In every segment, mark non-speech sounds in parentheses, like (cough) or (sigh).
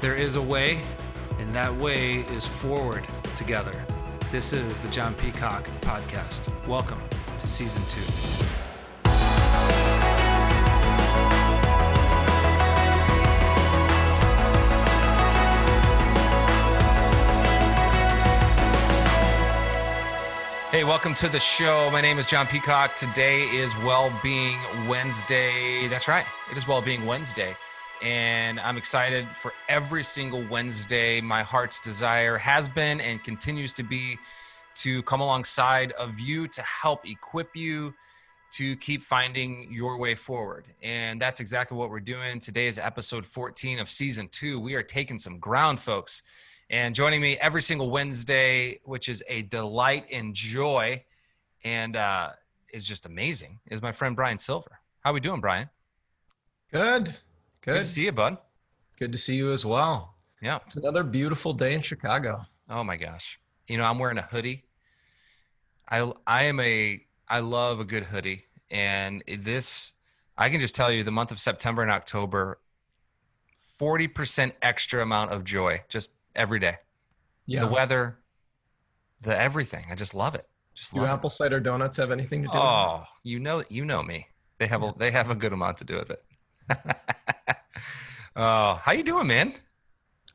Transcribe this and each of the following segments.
There is a way, and that way is forward together. This is the John Peacock Podcast. Welcome to season two. Hey, welcome to the show. My name is John Peacock. Today is Wellbeing Wednesday. That's right, it is Wellbeing Wednesday. And I'm excited for every single Wednesday. My heart's desire has been and continues to be to come alongside of you to help equip you to keep finding your way forward. And that's exactly what we're doing. Today is episode 14 of season two. We are taking some ground, folks. And joining me every single Wednesday, which is a delight and joy and uh, is just amazing, is my friend Brian Silver. How are we doing, Brian? Good. Good. Good to see you, bud. Good to see you as well. Yeah. It's another beautiful day in Chicago. Oh my gosh. You know, I'm wearing a hoodie. I I am a I love a good hoodie and this I can just tell you the month of September and October 40% extra amount of joy just every day. Yeah. The weather, the everything. I just love it. Just Do love apple cider donuts have anything to it. do with it? Oh, you know, you know me. They have a they have a good amount to do with it. (laughs) oh, how you doing, man?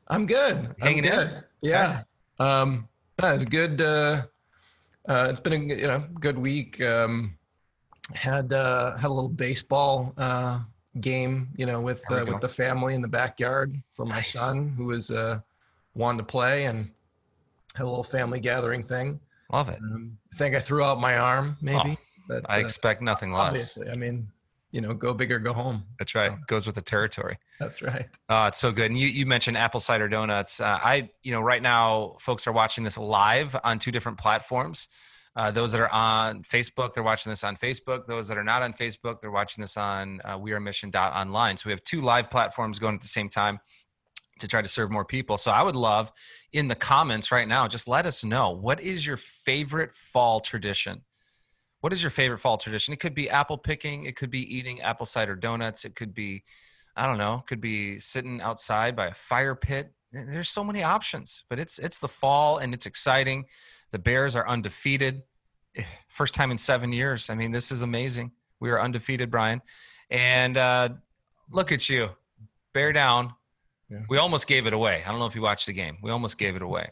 I'm good. Hanging I'm in? good. Yeah. Um, yeah, it's good. Uh, uh, it's been a you know good week. Um, had uh, had a little baseball uh, game, you know, with uh, with the family in the backyard for my Nice. son who was uh, wanting to play and had a little family gathering thing. Love it. Um, I think I threw out my arm, maybe. but I uh, expect nothing less. obviously, I mean, you know, go big or go home. That's right. So, Goes with the territory. that's right. Oh, it's so good. And you, you mentioned apple cider donuts. Uh, I, you know, right now folks are watching this live on two different platforms. Uh, those that are on Facebook, they're watching this on Facebook. Those that are not on Facebook, they're watching this on uh, wearemission.online. So we have two live platforms going at the same time to try to serve more people. So I would love in the comments right now, just let us know what is your favorite fall tradition? What is your favorite fall tradition? It could be apple picking, it could be eating apple cider donuts, it could be I don't know, could be sitting outside by a fire pit. There's so many options, but it's it's the fall and it's exciting. The Bears are undefeated. First time in 7 years. I mean, this is amazing. We are undefeated, Brian. And uh look at you. Bear down. Yeah. We almost gave it away. I don't know if you watched the game. We almost gave it away.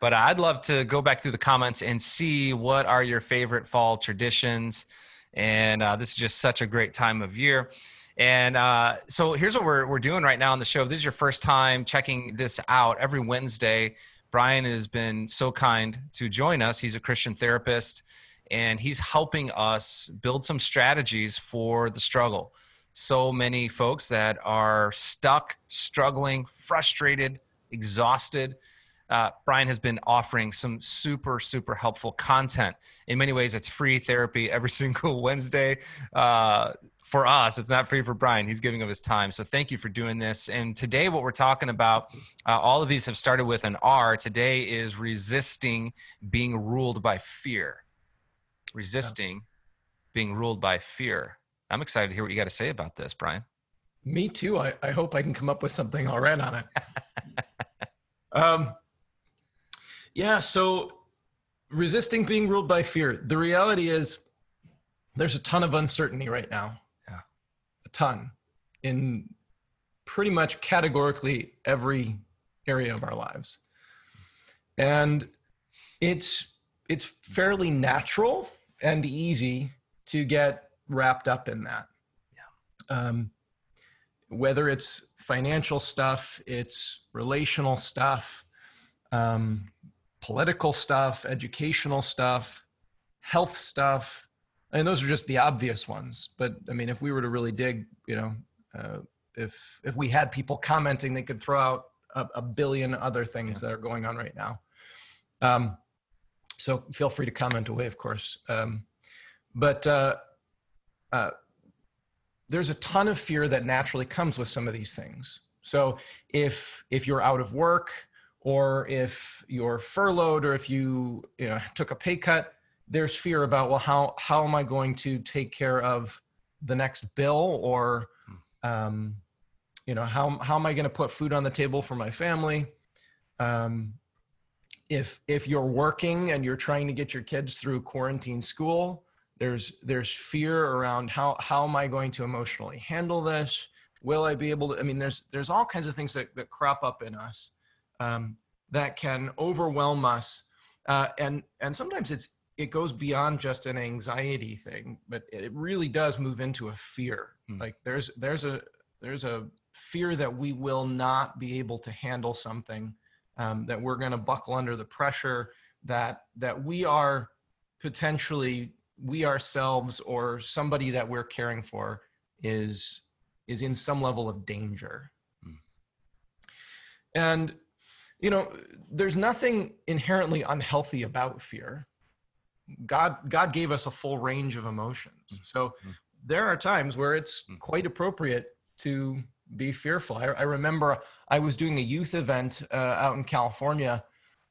But I'd love to go back through the comments and see what are your favorite fall traditions. And uh, this is just such a great time of year. And uh, so here's what we're, we're doing right now on the show. If this is your first time checking this out, every Wednesday, Brian has been so kind to join us. He's a Christian therapist and he's helping us build some strategies for the struggle. So many folks that are stuck, struggling, frustrated, exhausted. Uh, Brian has been offering some super, super helpful content. In many ways, it's free therapy every (laughs) single Wednesday. Uh, for us, it's not free for Brian. He's giving of his time. So thank you for doing this. And today, what we're talking about, uh, all of these have started with an R. Today is resisting being ruled by fear. Resisting being ruled by fear. I'm excited to hear what you got to say about this, Brian. Me too. I, I hope I can come up with something all right on it. (laughs) um, yeah. So resisting being ruled by fear. The reality is there's a ton of uncertainty right now. Yeah. A ton in pretty much categorically every area of our lives. And it's it's fairly natural and easy to get wrapped up in that. Yeah. Um, whether it's financial stuff, it's relational stuff, um, political stuff, educational stuff, health stuff. I mean, those are just the obvious ones. But I mean, if we were to really dig, you know, uh, if if we had people commenting, they could throw out a, a billion other things that are going on right now. Um, so feel free to comment away, of course. Um, but uh, uh, there's a ton of fear that naturally comes with some of these things. So if if you're out of work, or if you're furloughed, or if you, you know, took a pay cut, there's fear about well, how how am I going to take care of the next bill? Or um, you know how how am i going to put food on the table for my family? Um, if if you're working and you're trying to get your kids through quarantine school there's there's fear around how how am i going to emotionally handle this? Will i be able to i mean there's there's all kinds of things that, that crop up in us um, that can overwhelm us uh, and and sometimes it's it goes beyond just an anxiety thing but it really does move into a fear Hmm. like there's there's a there's a fear that we will not be able to handle something um, that we're going to buckle under the pressure that that we are potentially we ourselves or somebody that we're caring for is is in some level of danger Hmm. and you know there's nothing inherently unhealthy about fear god god gave us a full range of emotions Mhm. so Mhm. there are times where it's Mhm. quite appropriate to be fearful i, I remember i was doing a youth event uh, out in california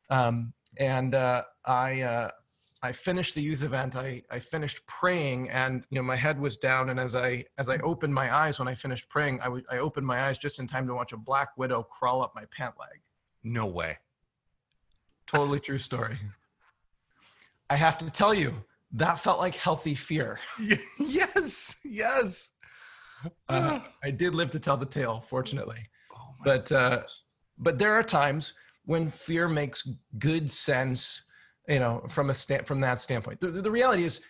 um, and uh, i uh, i finished the youth event I, I finished praying and you know my head was down and as i as i opened my eyes when i finished praying I w- I opened my eyes just in time to watch a black widow crawl up my pant leg No way. totally true story i have to tell you that felt like healthy fear (laughs) yes. Yes. uh, i did live to tell the tale fortunately oh but uh, but there are times when fear makes good sense you know from a stand from that standpoint the, the reality is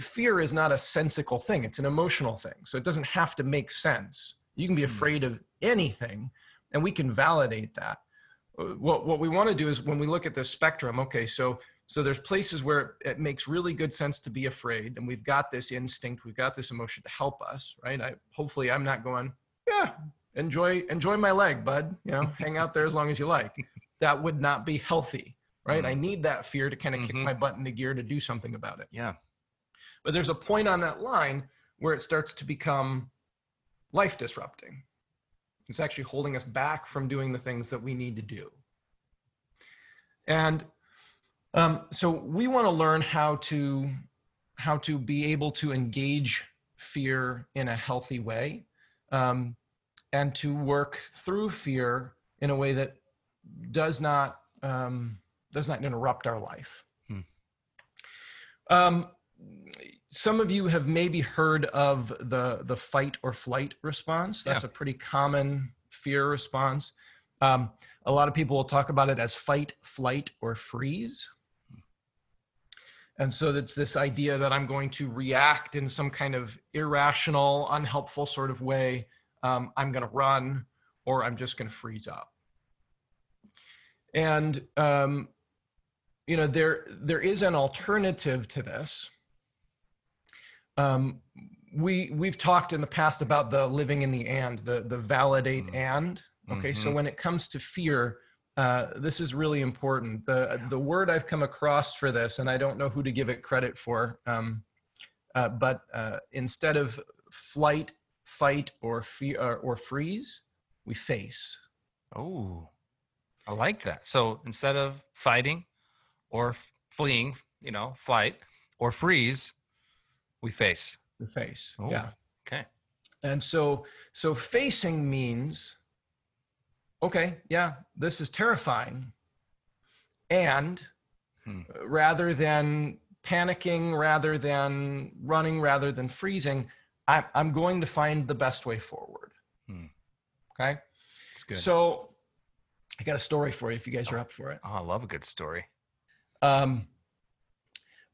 fear is not a sensical thing it's an emotional thing so it doesn't have to make sense you can be Hmm. afraid of anything and we can validate that what what we want to do is when we look at this spectrum okay so so there's places where it makes really good sense to be afraid and we've got this instinct we've got this emotion to help us right? I hopefully i'm not going yeah enjoy enjoy my leg bud you know hang out there as long as you like. That would not be healthy right? I need that fear to kind of kick Mhm. my butt into gear to do something about it. Yeah. but there's a point on that line where it starts to become life disrupting it's actually holding us back from doing the things that we need to do and um, so we want to learn how to how to be able to engage fear in a healthy way um, and to work through fear in a way that does not um, does not interrupt our life Hmm. Some of you have maybe heard of the the fight or flight response. That's a pretty common fear response. Um, a lot of people will talk about it as fight flight or freeze. And so it's this idea that i'm going to react in some kind of irrational unhelpful sort of way. Um, i'm going to run or i'm just going to freeze up. And um, you know there there is an alternative to this um, we we've talked in the past about the living in the and the the validate Mhm. and okay so Mhm. when it comes to fear uh, this is really important the the word i've come across for this and i don't know who to give it credit for um, uh, but uh, instead of flight fight or fear or, or freeze we face Oh, I like that. So instead of fighting or f- fleeing, you know, flight or freeze, we face. we face Oh, yeah Okay. And so, so facing means, okay, yeah, this is terrifying. And Hmm. uh, rather than panicking, rather than running, rather than freezing, I, I'm going to find the best way forward. Hmm. Okay. It's good. So I got a story for you if you guys are up for it. oh, I love a good story. Um,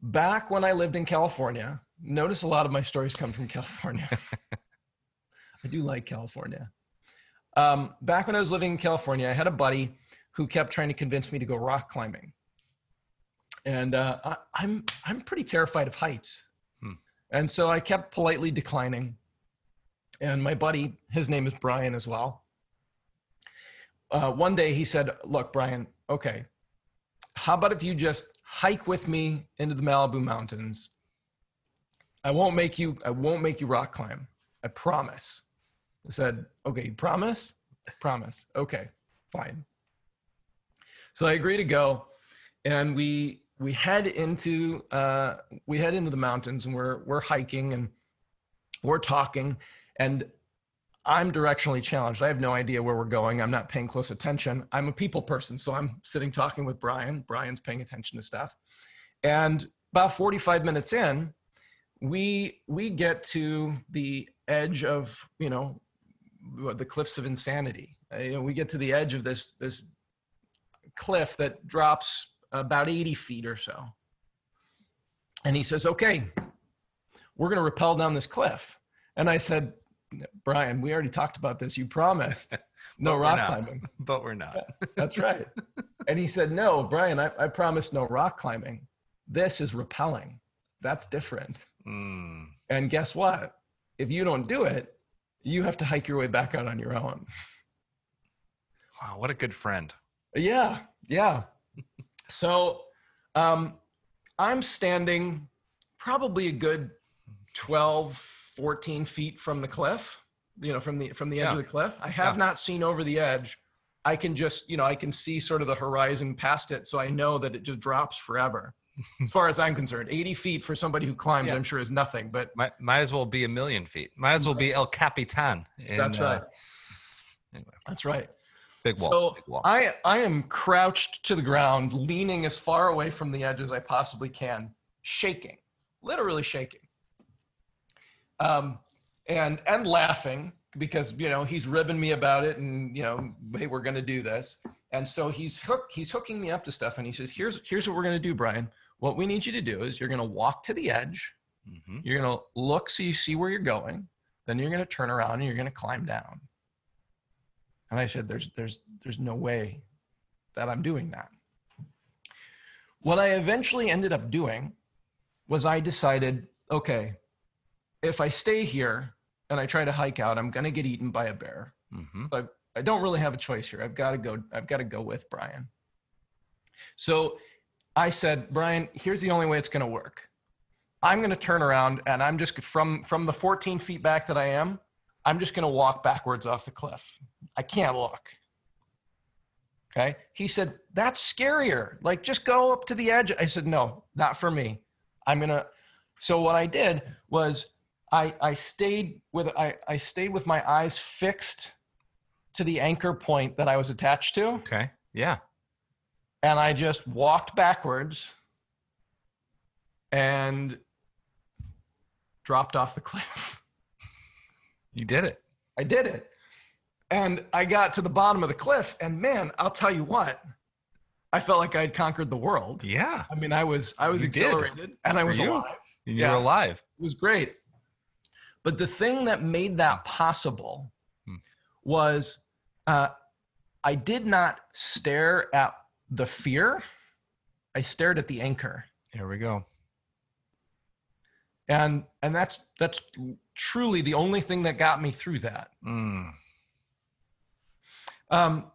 back when I lived in California, notice a lot of my stories come from California. (laughs) I do like California. Um, back when I was living in California, I had a buddy who kept trying to convince me to go rock climbing, and uh, I, I'm I'm pretty terrified of heights, Hmm. and so I kept politely declining. And my buddy, his name is Brian as well. Uh, one day he said, "Look, Brian, okay, how about if you just hike with me into the Malibu mountains? I won't make you I won't make you rock climb. I promise. I said, okay, you promise? Promise. Okay, fine. So I agree to go. And we we head into uh we head into the mountains and we're we're hiking and we're talking. And I'm directionally challenged. I have no idea where we're going. I'm not paying close attention. I'm a people person, so I'm sitting talking with Brian. Brian's paying attention to stuff. And about 45 minutes in, we we get to the edge of, you know, the cliffs of insanity. Uh, you know, we get to the edge of this this cliff that drops about 80 feet or so. And he says, "Okay, we're going to rappel down this cliff." And I said, Brian, we already talked about this. You promised (laughs) no rock climbing. (laughs) But we're not. That's right. (laughs) and he said, No, Brian, I, I promised no rock climbing. This is rappelling. That's different. Mm. And guess what? If you don't do it, you have to hike your way back out on your own. Wow, what a good friend. Yeah, yeah. so um, I'm standing probably a good 12, 14 feet from the cliff, you know, from the from the edge yeah. of the cliff. I have yeah. not seen over the edge. I can just, you know, I can see sort of the horizon past it, so I know that it just drops forever. As far as I'm concerned, 80 feet for somebody who climbs, yeah. I'm sure is nothing. But might, might as well be a million feet. Might as well be El Capitan. In, That's right. Uh, anyway. That's right. Big wall. So big wall. I I am crouched to the ground, leaning as far away from the edge as I possibly can, shaking, literally shaking um, and and laughing because you know he's ribbing me about it, and you know, hey, we're going to do this. And so he's hook he's hooking me up to stuff, and he says, here's here's what we're going to do, Brian. What we need you to do is you're going to walk to the edge. Mm-hmm. You're going to look so you see where you're going. Then you're going to turn around and you're going to climb down. And I said, there's there's there's no way that I'm doing that. What I eventually ended up doing was I decided, okay, if I stay here and I try to hike out, I'm gonna get eaten by a bear. Mm-hmm. But I don't really have a choice here. I've got to go. I've got to go with Brian. So I said, Brian, here's the only way it's gonna work. I'm gonna turn around and I'm just from from the 14 feet back that I am. I'm just gonna walk backwards off the cliff. I can't look. Okay. He said, that's scarier. Like, just go up to the edge. I said, no, not for me. I'm going to. So, what I did was I, I stayed with I, I stayed with my eyes fixed to the anchor point that I was attached to. Okay. Yeah. And I just walked backwards and dropped off the cliff. (laughs) You did it. I did it. And I got to the bottom of the cliff and man, I'll tell you what. I felt like I had conquered the world. Yeah. I mean, I was I was you exhilarated did. and I was you. alive. You're yeah. alive. It was great. But the thing that made that possible hmm. was uh, I did not stare at the fear. I stared at the anchor. Here we go. And and that's that's truly the only thing that got me through that. Mm. Um,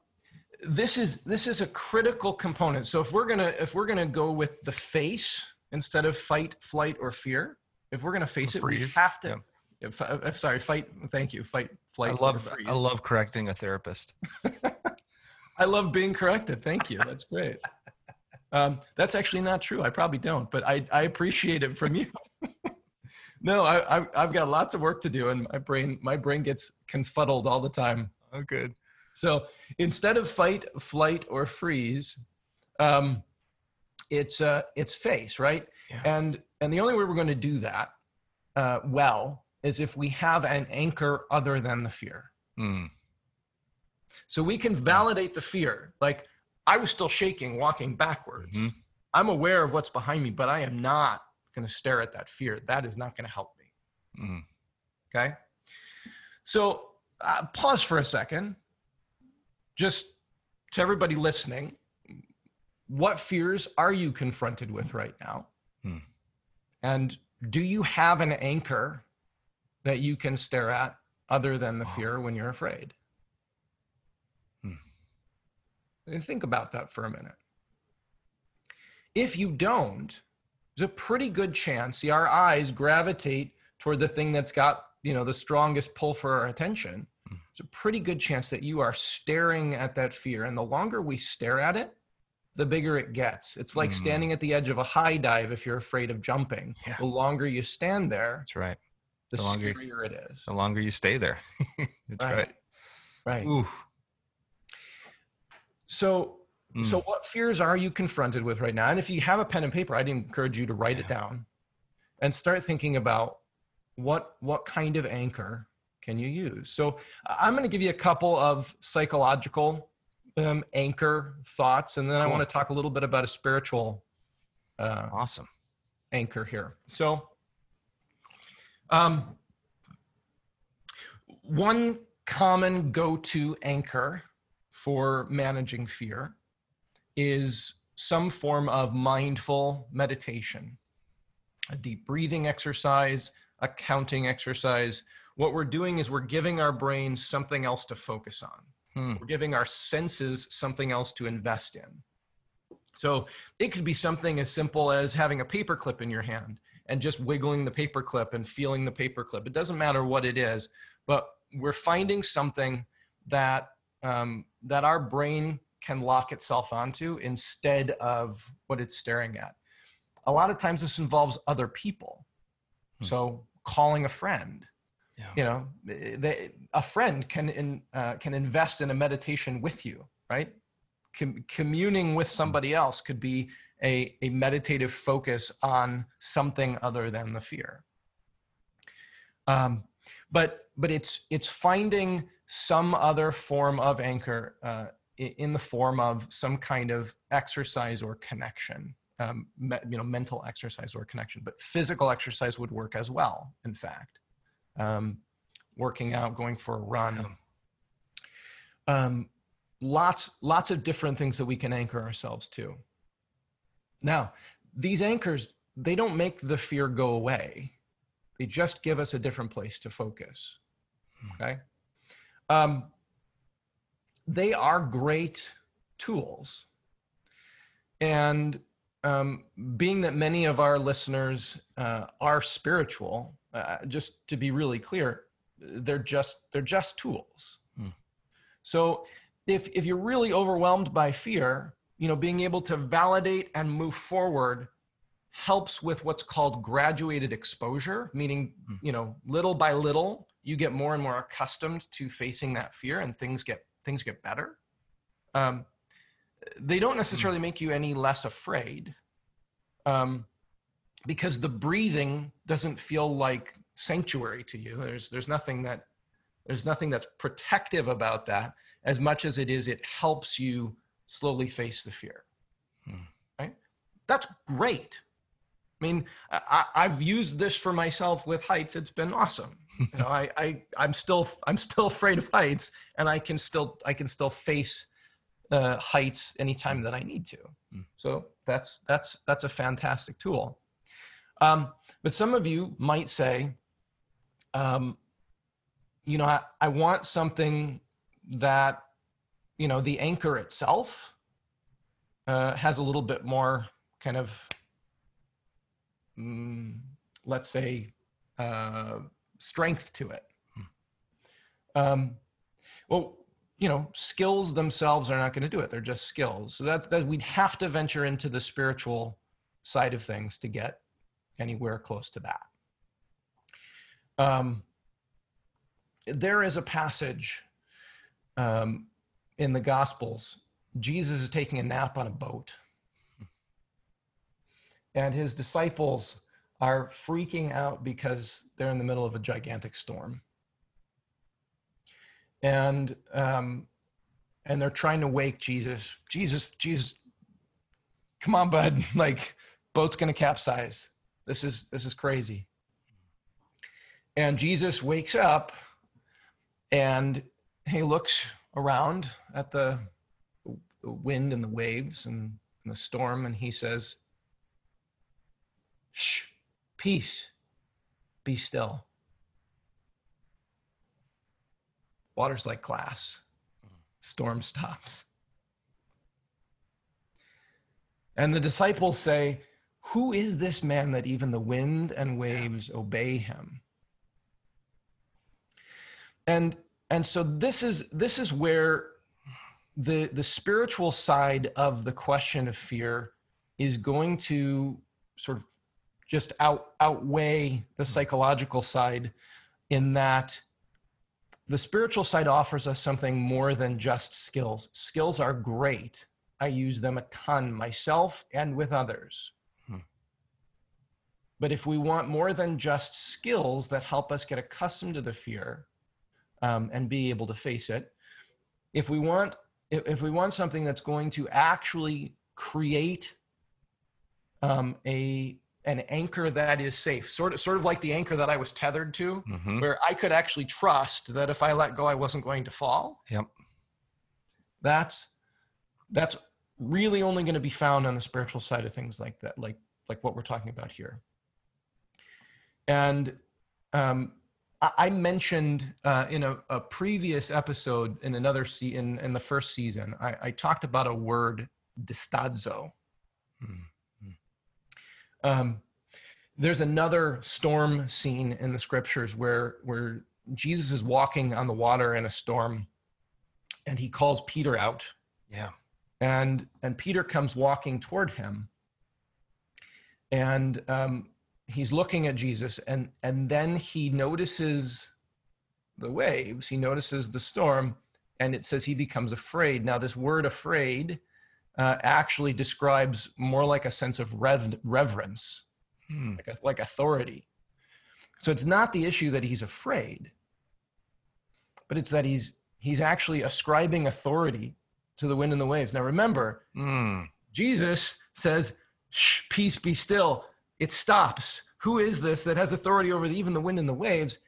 this is this is a critical component. So if we're gonna if we're gonna go with the face instead of fight, flight, or fear, if we're gonna face it, we have to. Yeah if, if, sorry, fight. Thank you. Fight, flight. I love. I love correcting a therapist. (laughs) I love being corrected. Thank you. That's great. (laughs) Um, that's actually not true. I probably don't, but I, I appreciate it from you. (laughs) no, I, I, I've got lots of work to do, and my brain my brain gets confuddled all the time. Oh, good. So instead of fight, flight, or freeze, um, it's uh, it's face, right? Yeah. And and the only way we're going to do that uh, well is if we have an anchor other than the fear. Mm. So we can validate the fear. Like I was still shaking walking backwards. Mm-hmm. I'm aware of what's behind me, but I am not going to stare at that fear. That is not going to help me. Mm. Okay. So uh, pause for a second. Just to everybody listening, what fears are you confronted with right now? Mm. And do you have an anchor that you can stare at other than the fear when you're afraid. Hmm. And think about that for a minute. If you don't, there's a pretty good chance, see, our eyes gravitate toward the thing that's got, you know, the strongest pull for our attention. Hmm. It's a pretty good chance that you are staring at that fear. And the longer we stare at it, the bigger it gets. It's like mm. standing at the edge of a high dive if you're afraid of jumping. Yeah. The longer you stand there, that's right the, The longer- scarier it is. The longer you stay there. (laughs) That's Right. right. Right. So Mm. So, what fears are you confronted with right now? And if you have a pen and paper, I'd encourage you to write it down and start thinking about what what kind of anchor can you use. So, I'm going to give you a couple of psychological um, anchor thoughts, and then I want to talk a little bit about a spiritual uh, awesome. anchor here. So, um, one common go to anchor for managing fear is some form of mindful meditation, a deep breathing exercise, a counting exercise. What we're doing is we're giving our brains something else to focus on. Hmm. We're giving our senses something else to invest in. So it could be something as simple as having a paperclip in your hand and just wiggling the paperclip and feeling the paperclip. It doesn't matter what it is, but we're finding something that um, that our brain can lock itself onto instead of what it's staring at. A lot of times this involves other people. Hmm. So calling a friend, Yeah. you know, they, a friend can in, uh, can invest in a meditation with you, right? Com- communing with somebody else could be a, a meditative focus on something other than the fear. Um, but but it's it's finding some other form of anchor uh, in the form of some kind of exercise or connection, um, me, you know, mental exercise or connection. But physical exercise would work as well. In fact, um, working out, going for a run. Um, lots lots of different things that we can anchor ourselves to. Now, these anchors they don't make the fear go away. They just give us a different place to focus. Hmm. Okay. Um, they are great tools. And um, being that many of our listeners uh, are spiritual, uh, just to be really clear, they're just they're just tools. Hmm. So if if you're really overwhelmed by fear, you know, being able to validate and move forward helps with what's called graduated exposure, meaning, Hmm. you know, little by little, you get more and more accustomed to facing that fear and things get things get better. Um, they don't necessarily make you any less afraid um, because the breathing doesn't feel like sanctuary to you. There's there's nothing that there's nothing that's protective about that as much as it is it helps you slowly face the fear. Hmm. Right? That's great. I mean, I, I've used this for myself with heights. It's been awesome. You know, I, I, I'm still, I'm still afraid of heights, and I can still, I can still face uh, heights anytime that I need to. Mm. So that's, that's, that's a fantastic tool. Um, but some of you might say, um, you know, I, I want something that, you know, the anchor itself uh, has a little bit more kind of mm, let's say, uh, strength to it. Um, well, you know, skills themselves are not going to do it. They're just skills. So that's that we'd have to venture into the spiritual side of things to get anywhere close to that. Um, there is a passage um, in the Gospels. Jesus is taking a nap on a boat and his disciples are freaking out because they're in the middle of a gigantic storm. And um, and they're trying to wake jesus. Jesus jesus come on bud. (laughs) Like boat's gonna capsize. This is this is crazy. And jesus wakes up and he looks around at the, the wind and the waves and, and the storm and he says Shh, peace, be still. Water's like glass. Storm stops. And the disciples say, Who is this man that even the wind and waves obey him? And and so this is this is where the the spiritual side of the question of fear is going to sort of just out outweigh the psychological side in that the spiritual side offers us something more than just skills. Skills are great. I use them a ton myself and with others. Hmm. But if we want more than just skills that help us get accustomed to the fear um, and be able to face it, if we want if, if we want something that's going to actually create um, a an anchor that is safe, sort of sort of like the anchor that I was tethered to, mm-hmm. where I could actually trust that if I let go, I wasn't going to fall. Yep. That's that's really only going to be found on the spiritual side of things like that, like like what we're talking about here. And um, I, I mentioned uh, in a, a, previous episode in another se- in, in the first season, I, I talked about a word, distadzo. Mm-hmm um, there's another storm scene in the scriptures where where Jesus is walking on the water in a storm, and he calls Peter out. Yeah. And and Peter comes walking toward him, and um, he's looking at Jesus, and and then he notices the waves. He notices the storm, and it says he becomes afraid. Now, this word "afraid" uh, actually describes more like a sense of rev- reverence, hmm. like, a, like authority. So it's not the issue that he's afraid, but it's that he's he's actually ascribing authority to the wind and the waves. Now remember, hmm. Jesus says, Shh, "Peace, be still." It stops. Who is this that has authority over the, even the wind and the waves?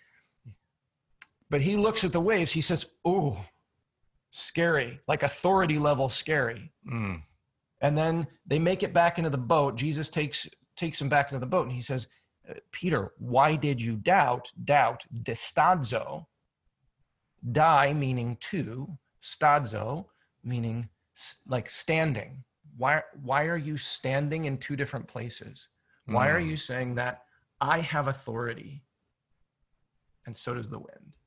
But he looks at the waves. He says, "Oh, scary, like authority level scary. Mm. And then they make it back into the boat. Jesus takes takes him back into the boat and he says, uh, Peter, why did you doubt? Doubt, distadzo, die meaning to, stadzo meaning like standing. Why, why are you standing in two different places? Why mm. are you saying that I have authority and so does the wind?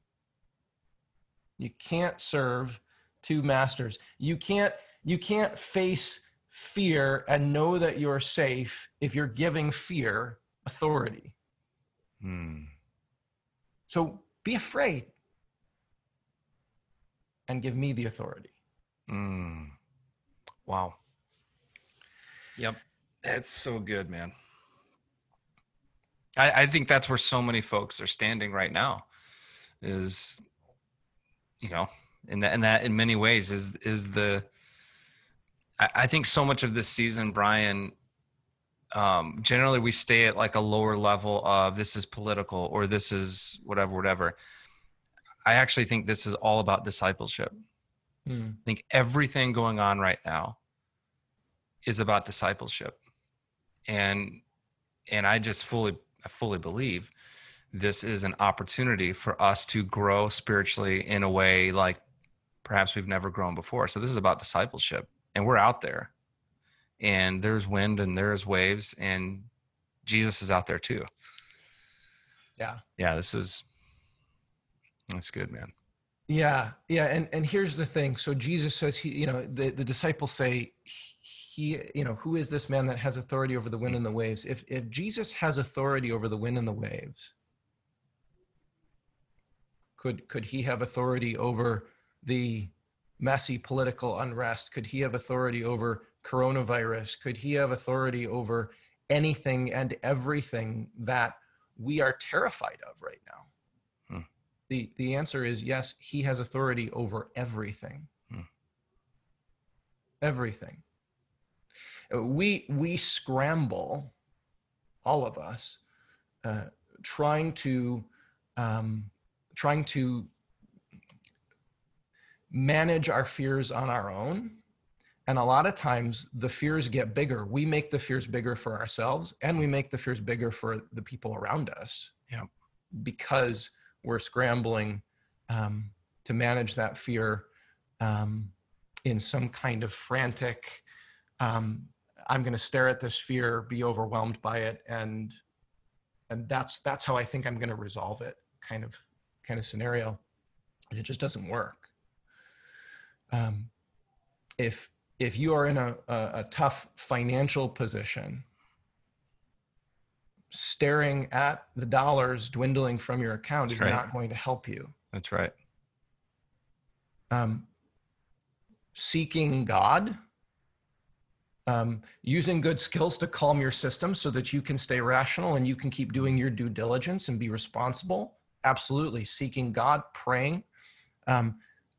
You can't serve two masters. You can't you can't face fear and know that you're safe if you're giving fear authority. Hmm. So be afraid and give me the authority. Mm. Wow. Yep. That's so good, man. I, I think that's where so many folks are standing right now is, you know, and that and that in many ways is is the I, think so much of this season, Brian. Um, generally, we stay at like a lower level of this is political or this is whatever, whatever. I actually think this is all about discipleship. Hmm. I think everything going on right now is about discipleship, and and I just fully I fully believe this is an opportunity for us to grow spiritually in a way like perhaps we've never grown before. So this is about discipleship, and we're out there, and there's wind and there's waves, and Jesus is out there too. Yeah. Yeah. This is that's good, man. Yeah, yeah, and and here's the thing. So Jesus says he, you know, the the disciples say he, you know, who is this man that has authority over the wind and the waves? If if Jesus has authority over the wind and the waves, could could he have authority over the messy political unrest? Could he have authority over coronavirus? Could he have authority over anything and everything that we are terrified of right now? Hmm. The, the answer is yes, he has authority over everything. Hmm. Everything. We, we scramble, all of us, uh, trying to um, trying to manage our fears on our own. And a lot of times the fears get bigger. We make the fears bigger for ourselves and we make the fears bigger for the people around us. Yeah. Because we're scrambling um, to manage that fear um, in some kind of frantic, um, I'm going to stare at this fear, be overwhelmed by it, and and that's that's how I think I'm going to resolve it, kind of kind of scenario. And it just doesn't work um, if if you are in a, a, a tough financial position staring at the dollars dwindling from your account That's is right. not going to help you. That's right. Um, seeking God, um, using good skills to calm your system so that you can stay rational and you can keep doing your due diligence and be responsible. Absolutely. Seeking God, praying, um,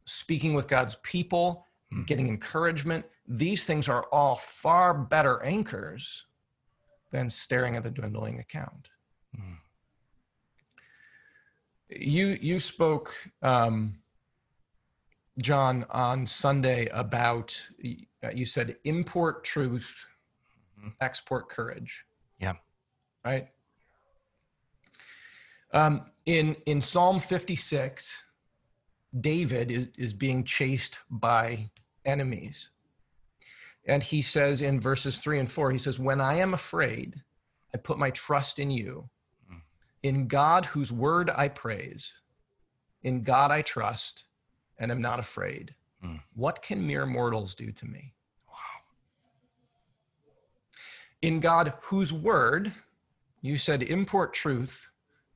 speaking with God's people, Mhm. getting encouragement. These things are all far better anchors than staring at the dwindling account. Mm. You you spoke, um, John, on Sunday about uh, you said import truth, Mhm. export courage. Yeah. Right. Um, in in Psalm 56, David is is being chased by enemies. And he says in verses three and four, he says, When I am afraid, I put my trust in you. Mm. In God, whose word I praise, in God I trust and am not afraid. Mm. What can mere mortals do to me? Wow. In God, whose word, you said import truth,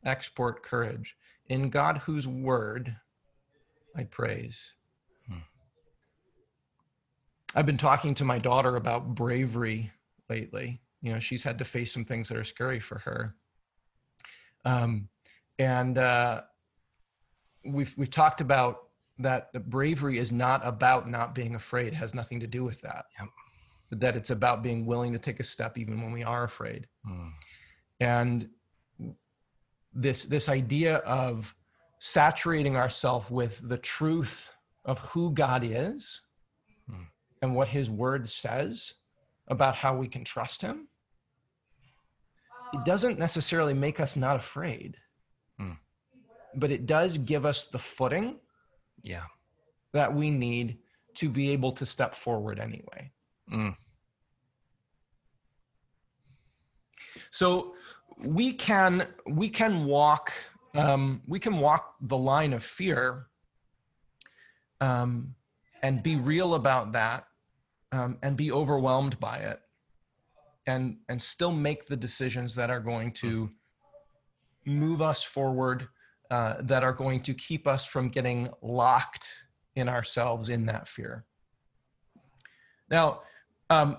export courage. In God, whose word I praise. Hmm. I've been talking to my daughter about bravery lately. You know, she's had to face some things that are scary for her. Um, and uh, we've we've talked about that bravery is not about not being afraid. It has nothing to do with that. Yep. That it's about being willing to take a step even when we are afraid. Mm. And this this idea of saturating ourselves with the truth of who God is Hmm. and what his word says about how we can trust him it doesn't necessarily make us not afraid Hmm. but it does give us the footing Yeah. that we need to be able to step forward anyway Mm. so we can we can walk um, we can walk the line of fear um, and be real about that um, and be overwhelmed by it and and still make the decisions that are going to move us forward uh, that are going to keep us from getting locked in ourselves in that fear. Now um,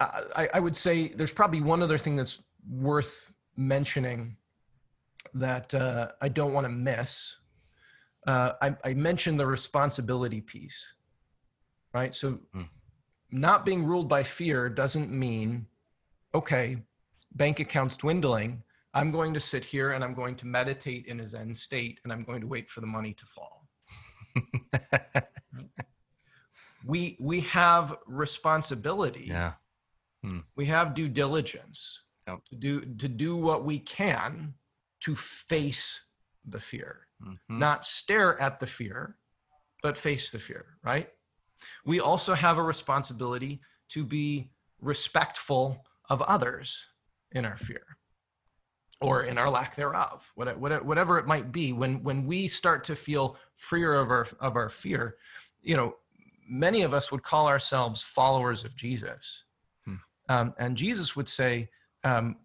I, I would say there's probably one other thing that's worth mentioning that uh, I don't want to miss. Uh, I, I mentioned the responsibility piece, right? So, Hmm. not being ruled by fear doesn't mean, okay, bank accounts dwindling. I'm going to sit here and I'm going to meditate in a Zen state and I'm going to wait for the money to fall. (laughs) We we have responsibility yeah. we have due diligence Yep. to do to do what we can to face the fear Mhm. not stare at the fear but face the fear right we also have a responsibility to be respectful of others in our fear or in our lack thereof what- what- whatever it might be when when we start to feel freer of our of our fear you know many of us would call ourselves followers of jesus Hmm. um, and jesus would say um,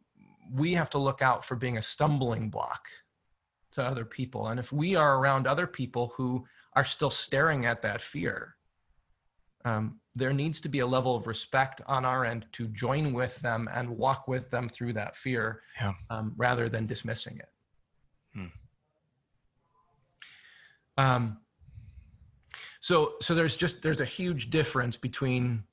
we have to look out for being a stumbling block to other people and if we are around other people who are still staring at that fear um, there needs to be a level of respect on our end to join with them and walk with them through that fear Yeah. um, rather than dismissing it Hmm. um, so so there's just there's a huge difference between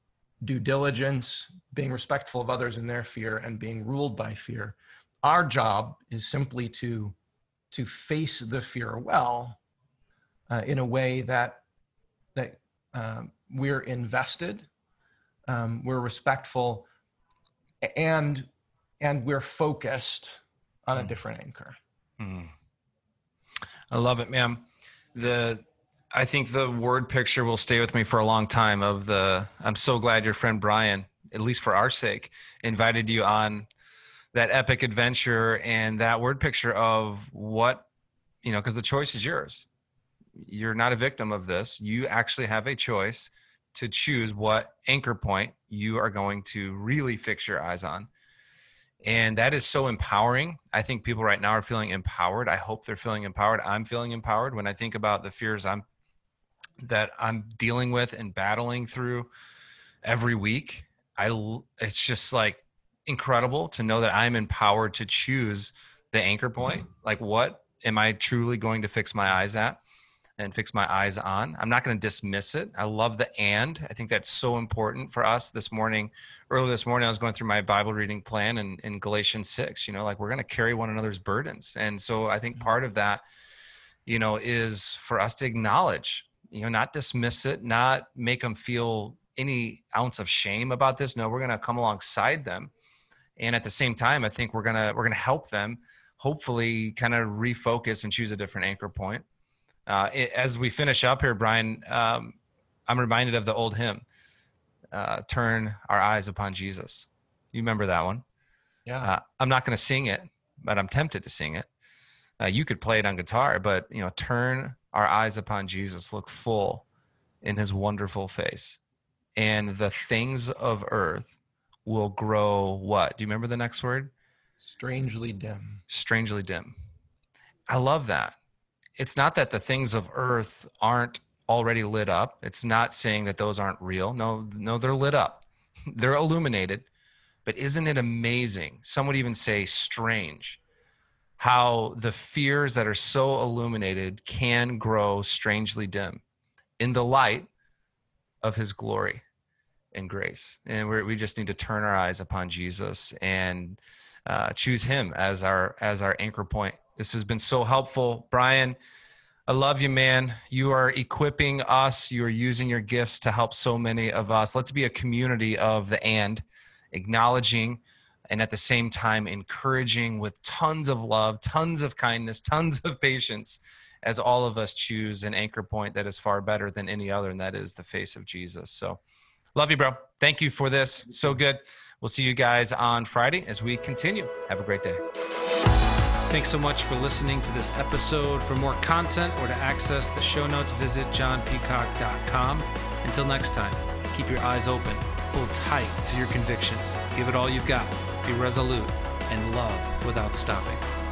due diligence being respectful of others in their fear and being ruled by fear our job is simply to to face the fear well uh, in a way that that um, we're invested um, we're respectful and and we're focused on a Mm. different anchor Mm. I love it, ma'am. The I think the word picture will stay with me for a long time. Of the, I'm so glad your friend Brian, at least for our sake, invited you on that epic adventure and that word picture of what you know, because the choice is yours. You're not a victim of this. You actually have a choice to choose what anchor point you are going to really fix your eyes on. And that is so empowering. I think people right now are feeling empowered. I hope they're feeling empowered. I'm feeling empowered when I think about the fears I'm that I'm dealing with and battling through every week. I it's just like incredible to know that I'm empowered to choose the anchor point. Like what am I truly going to fix my eyes at? and fix my eyes on. I'm not going to dismiss it. I love the and. I think that's so important for us this morning. Early this morning, I was going through my Bible reading plan and in Galatians 6, you know, like we're going to carry one another's burdens. And so I think mm. part of that, you know, is for us to acknowledge, you know, not dismiss it, not make them feel any ounce of shame about this. No, we're going to come alongside them. And at the same time, I think we're going to, we're going to help them hopefully kind of refocus and choose a different anchor point uh, it, as we finish up here, Brian, um, I'm reminded of the old hymn, uh, "Turn Our Eyes Upon Jesus." You remember that one? Yeah. Uh, I'm not going to sing it, but I'm tempted to sing it. Uh, you could play it on guitar, but you know, turn our eyes upon Jesus, look full in His wonderful face, and the things of earth will grow. What? Do you remember the next word? Strangely dim. Strangely dim. I love that it's not that the things of earth aren't already lit up. It's not saying that those aren't real. No, no, they're lit up. (laughs) They're illuminated. But isn't it amazing? Some would even say strange how the fears that are so illuminated can grow strangely dim in the light of his glory and grace. And we just need to turn our eyes upon Jesus and uh, choose him as our as our anchor point this has been so helpful. Brian, I love you, man. You are equipping us. You are using your gifts to help so many of us. Let's be a community of the and, acknowledging and at the same time encouraging with tons of love, tons of kindness, (laughs) tons of patience as all of us choose an anchor point that is far better than any other, and that is the face of Jesus. So, love you, bro. Thank you for this. So good. We'll see you guys on Friday as we continue. Have a great day. Thanks so much for listening to this episode. For more content or to access the show notes, visit johnpeacock.com. Until next time, keep your eyes open, hold tight to your convictions, give it all you've got, be resolute, and love without stopping.